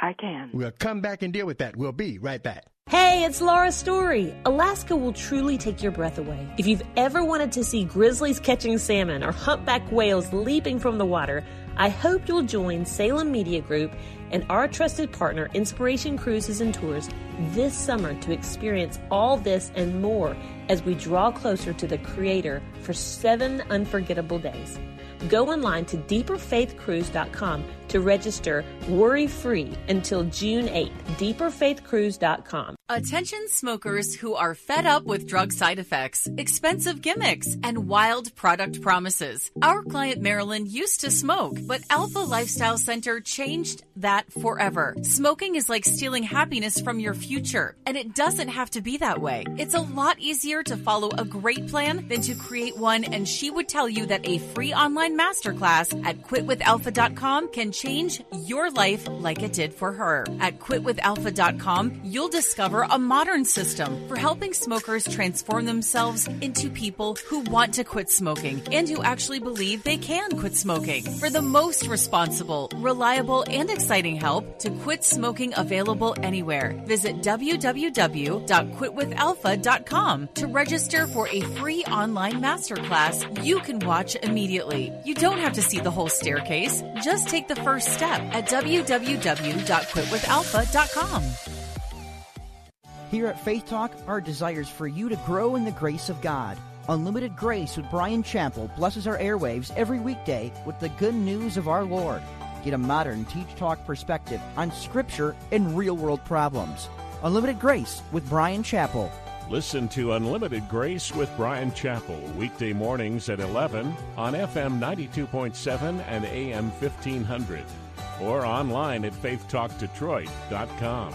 Q: I can.
B: We'll come back and deal with that. We'll be right back.
R: Hey, it's Laura Story. Alaska will truly take your breath away. If you've ever wanted to see grizzlies catching salmon or humpback whales leaping from the water, I hope you'll join Salem Media Group and our trusted partner, Inspiration Cruises and Tours, this summer to experience all this and more as we draw closer to the Creator for seven unforgettable days. Go online to deeperfaithcruise.com to register worry free until June 8th. Deeperfaithcruise.com.
S: Attention smokers who are fed up with drug side effects, expensive gimmicks, and wild product promises. Our client Marilyn used to smoke, but Alpha Lifestyle Center changed that forever. Smoking is like stealing happiness from your future, and it doesn't have to be that way. It's a lot easier to follow a great plan than to create one, and she would tell you that a free online masterclass at quitwithalpha.com can change your life like it did for her. At quitwithalpha.com, you'll discover a modern system for helping smokers transform themselves into people who want to quit smoking and who actually believe they can quit smoking. For the most responsible, reliable, and exciting help to quit smoking available anywhere, visit www.quitwithalpha.com to register for a free online masterclass you can watch immediately. You don't have to see the whole staircase, just take the first step at www.quitwithalpha.com.
G: Here at Faith Talk, our desire is for you to grow in the grace of God. Unlimited Grace with Bryan Chapell blesses our airwaves every weekday with the good news of our Lord. Get a modern Teach Talk perspective on Scripture and real world problems. Unlimited Grace with Bryan Chapell.
T: Listen to Unlimited Grace with Bryan Chapell weekday mornings at 11 on FM 92.7 and AM 1500 or online at faithtalkdetroit.com.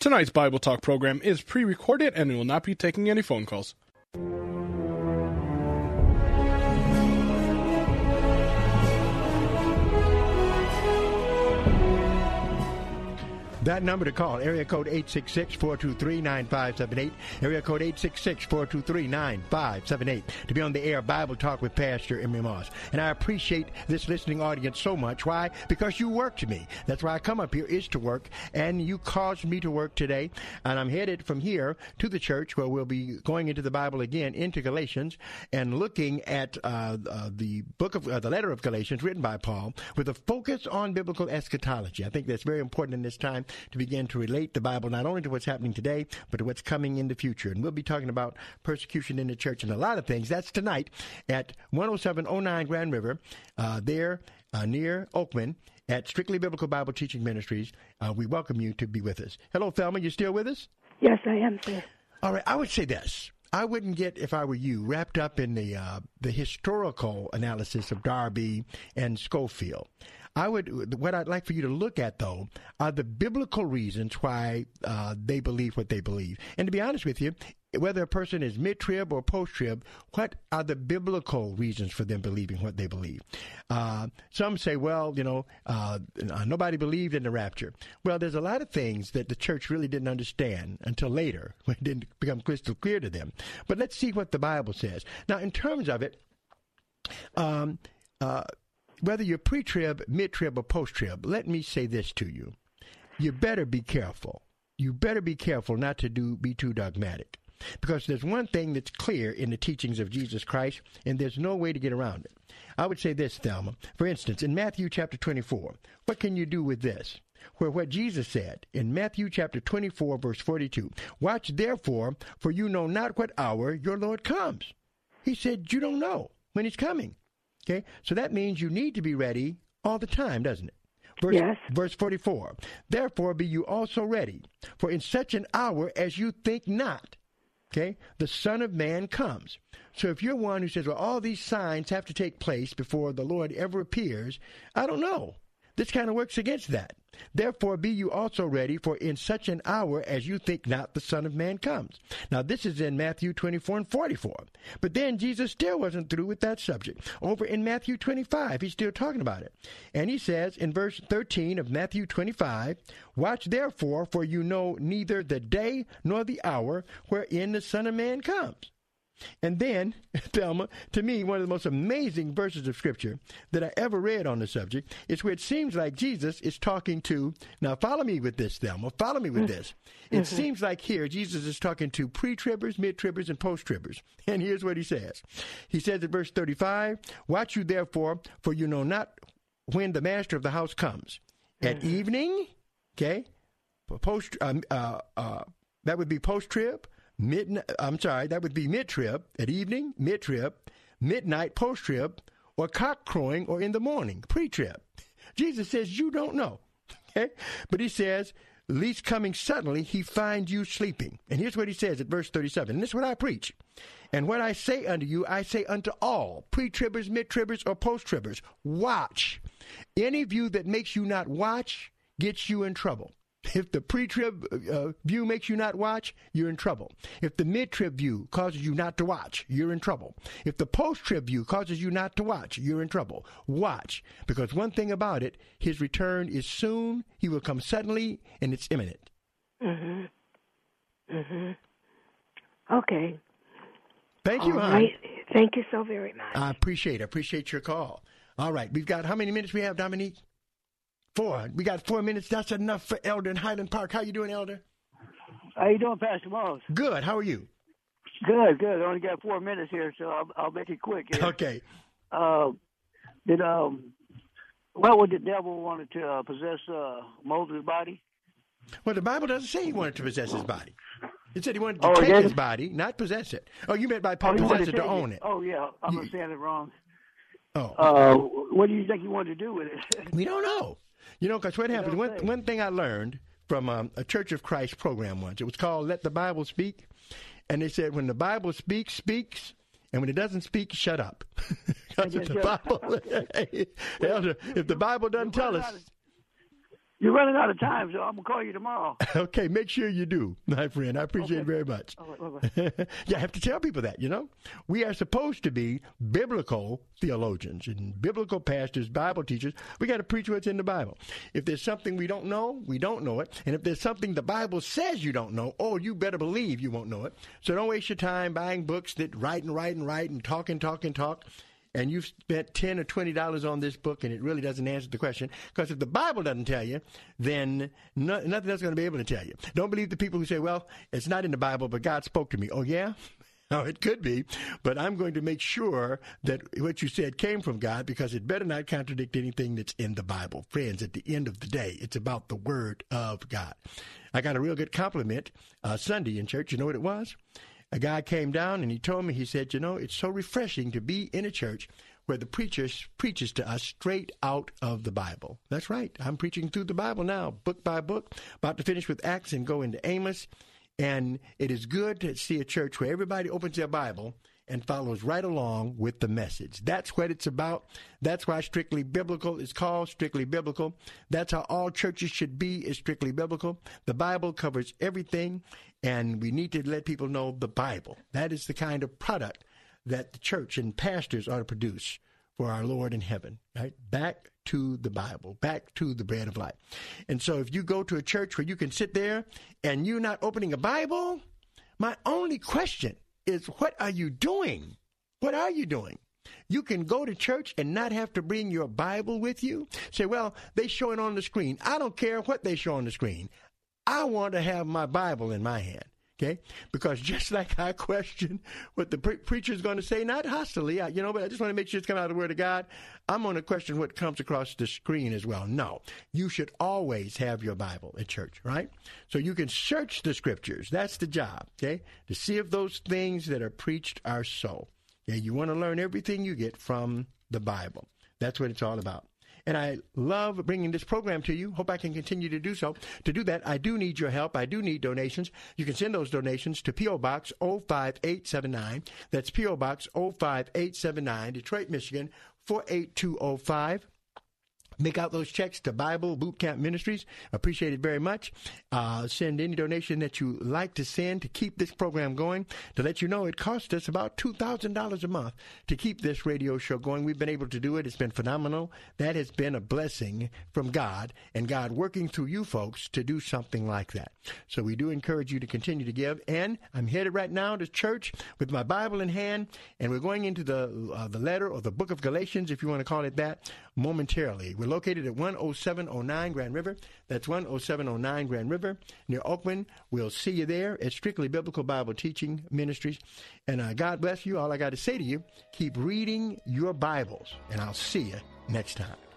A: Tonight's Bible Talk program is pre recorded and we will not be taking any phone calls.
B: That number to call, area code 866-423-9578, area code 866-423-9578, to be on the air Bible Talk with Pastor Emery Moss. And I appreciate this listening audience so much. Why? Because you worked me. That's why I come up here, is to work, and you caused me to work today. And I'm headed from here to the church where we'll be going into the Bible again, into Galatians, and looking at uh, uh, the book of, uh, the letter of Galatians written by Paul with a focus on biblical eschatology. I think that's very important in this time to begin to relate the Bible not only to what's happening today, but to what's coming in the future. And we'll be talking about persecution in the church and a lot of things. That's tonight at 10709 Grand River, uh, there uh, near Oakman at Strictly Biblical Bible Teaching Ministries. Uh, we welcome you to be with us. Hello, Thelma. You still with us?
Q: Yes, I am, sir.
B: All right. I would say this. I wouldn't get, if I were you, wrapped up in the uh, the historical analysis of Darby and Scofield. I would what I'd like for you to look at though are the biblical reasons why uh, they believe what they believe. And to be honest with you, whether a person is mid-trib or post-trib, what are the biblical reasons for them believing what they believe? Uh, some say, well, you know, uh, nobody believed in the rapture. Well, there's a lot of things that the church really didn't understand until later, <laughs> when it didn't become crystal clear to them. But let's see what the Bible says. Now, in terms of it, um, uh, whether you're pre trib, mid trib, or post trib, let me say this to you. You better be careful. You better be careful not to do be too dogmatic. Because there's one thing that's clear in the teachings of Jesus Christ, and there's no way to get around it. I would say this, Thelma. For instance, in Matthew chapter 24, what can you do with this? Where what Jesus said in Matthew chapter 24, verse 42 Watch therefore, for you know not what hour your Lord comes. He said, You don't know when he's coming. Okay? So that means you need to be ready all the time, doesn't it? Verse,
Q: yes.
B: verse 44. Therefore be you also ready, for in such an hour as you think not, okay, the Son of Man comes. So if you're one who says, well, all these signs have to take place before the Lord ever appears, I don't know. This kind of works against that. Therefore be you also ready, for in such an hour as you think not the Son of Man comes. Now this is in Matthew 24 and 44. But then Jesus still wasn't through with that subject. Over in Matthew 25, he's still talking about it. And he says in verse 13 of Matthew 25, Watch therefore, for you know neither the day nor the hour wherein the Son of Man comes. And then, <laughs> Thelma, to me, one of the most amazing verses of Scripture that I ever read on the subject is where it seems like Jesus is talking to, now follow me with this, Thelma, follow me with mm-hmm. this. <laughs> It mm-hmm. seems like here Jesus is talking to pre tribbers, mid tribbers, and post tribbers. <laughs> And here's what he says He says in verse 35 Watch you therefore, for you know not when the master of the house comes. At mm-hmm. evening, okay, post, um, uh, uh, that would be post trib mid I'm sorry, that would be mid trib at evening, mid trib, midnight, post trib, or cock crowing or in the morning, pre trib. Jesus says you don't know. Okay? But he says, least coming suddenly, he finds you sleeping. And here's what he says at verse 37. And this is what I preach. And what I say unto you, I say unto all, pre-tribbers, mid-tribbers, or post-tribbers, watch. Any view that makes you not watch gets you in trouble. If the pre-trib uh, view makes you not watch, you're in trouble. If the mid-trib view causes you not to watch, you're in trouble. If the post-trib view causes you not to watch, you're in trouble. Watch, because one thing about it, his return is soon. He will come suddenly, and it's imminent.
Q: Mhm. Mhm. Okay.
B: Thank you,
Q: All right. Thank you so very much.
B: I appreciate it. I appreciate your call. All right, we've got how many minutes we have, Dominique? Four. We got four minutes. That's enough for Elder in Highland Park. How you doing, Elder?
U: How you doing, Pastor Moss?
B: Good. How are you?
U: Good, good. I only got four minutes here, so I'll, I'll make it quick. Here.
B: Okay.
U: Uh, did um, why would the devil wanted to uh, possess uh, Moses' body?
B: Well, the Bible doesn't say he wanted to possess his body. It said he wanted to
U: Oh,
B: take his body, not possess it. Oh, you meant by
U: Oh,
B: possess it to own it.
U: Oh, yeah. I'm saying it wrong.
B: Oh.
U: Uh, what do you think he wanted to do with it?
B: We don't know. You know, because what happened? One, one thing I learned from um, a Church of Christ program once, it was called Let the Bible Speak. And they said, when the Bible speaks, speaks. And when it doesn't speak, shut up. <laughs> 'Cause if the Bible, <laughs> Elder, if the Bible doesn't tell us,
U: You're running out of time, so I'm gonna call you tomorrow. <laughs>
B: okay, make sure you do, <laughs> my friend. I appreciate
U: Okay.
B: it very much.
U: All right, bye-bye. <laughs>
B: yeah, I have to tell people that, you know. We are supposed to be biblical theologians and biblical pastors, Bible teachers. We got to preach what's in the Bible. If there's something we don't know, we don't know it. And if there's something the Bible says you don't know, oh, you better believe you won't know it. So don't waste your time buying books that write and write and write and talk and talk and talk. And you've spent ten or twenty dollars on this book, and it really doesn't answer the question. Because if the Bible doesn't tell you, then no, nothing else is going to be able to tell you. Don't believe the people who say, "Well, it's not in the Bible, but God spoke to me." Oh yeah, <laughs> Oh, it could be, but I'm going to make sure that what you said came from God because it better not contradict anything that's in the Bible. Friends, at the end of the day, it's about the Word of God. I got a real good compliment uh, Sunday in church. You know what it was? A guy came down and he told me, he said, You know, it's so refreshing to be in a church where the preacher preaches to us straight out of the Bible. That's right. I'm preaching through the Bible now, book by book, about to finish with Acts and go into Amos. And it is good to see a church where everybody opens their Bible and follows right along with the message. That's what it's about. That's why Strictly Biblical is called Strictly Biblical. That's how all churches should be is Strictly Biblical. The Bible covers everything, and we need to let people know the Bible. That is the kind of product that the church and pastors ought to produce for our Lord in heaven, right? Back to the Bible, back to the bread of life. And so if you go to a church where you can sit there and you're not opening a Bible, my only question is what are you doing? What are you doing? You can go to church and not have to bring your Bible with you. Say, well, they show it on the screen. I don't care what they show on the screen. I want to have my Bible in my hand. Okay, because just <laughs> like I question what the pre- preacher is going to say, not hostily, I, you know, but I just want to make sure it's coming out of the Word of God. I'm going to question what comes across the screen as well. No, you should always have your Bible at church, right? So you can search the Scriptures. That's the job, okay, to see if those things that are preached are so. Okay, you want to learn everything you get from the Bible. That's what it's all about. And I love bringing this program to you. Hope I can continue to do so. To do that, I do need your help. I do need donations. You can send those donations to P.O. Box 05879. That's P.O. Box 05879, Detroit, Michigan 48205. Make out those checks to Bible Boot Camp Ministries. Appreciate it very much. Uh, send any donation that you like to send to keep this program going. To let you know, it costs us about $2,000 a month to keep this radio show going. We've been able to do it. It's been phenomenal. That has been a blessing from God and God working through you folks to do something like that. So we do encourage you to continue to give. And I'm headed right now to church with my Bible in hand, and we're going into the uh, the letter or the book of Galatians, if you want to call it that, momentarily. We're located at 10709 Grand River. That's 10709 Grand River near Oakman. We'll see you there at Strictly Biblical Bible Teaching Ministries. And uh, God bless you. All I got to say to you, keep reading your Bibles, and I'll see you next time.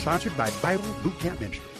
V: Sponsored by Bible Boot Camp Ministries.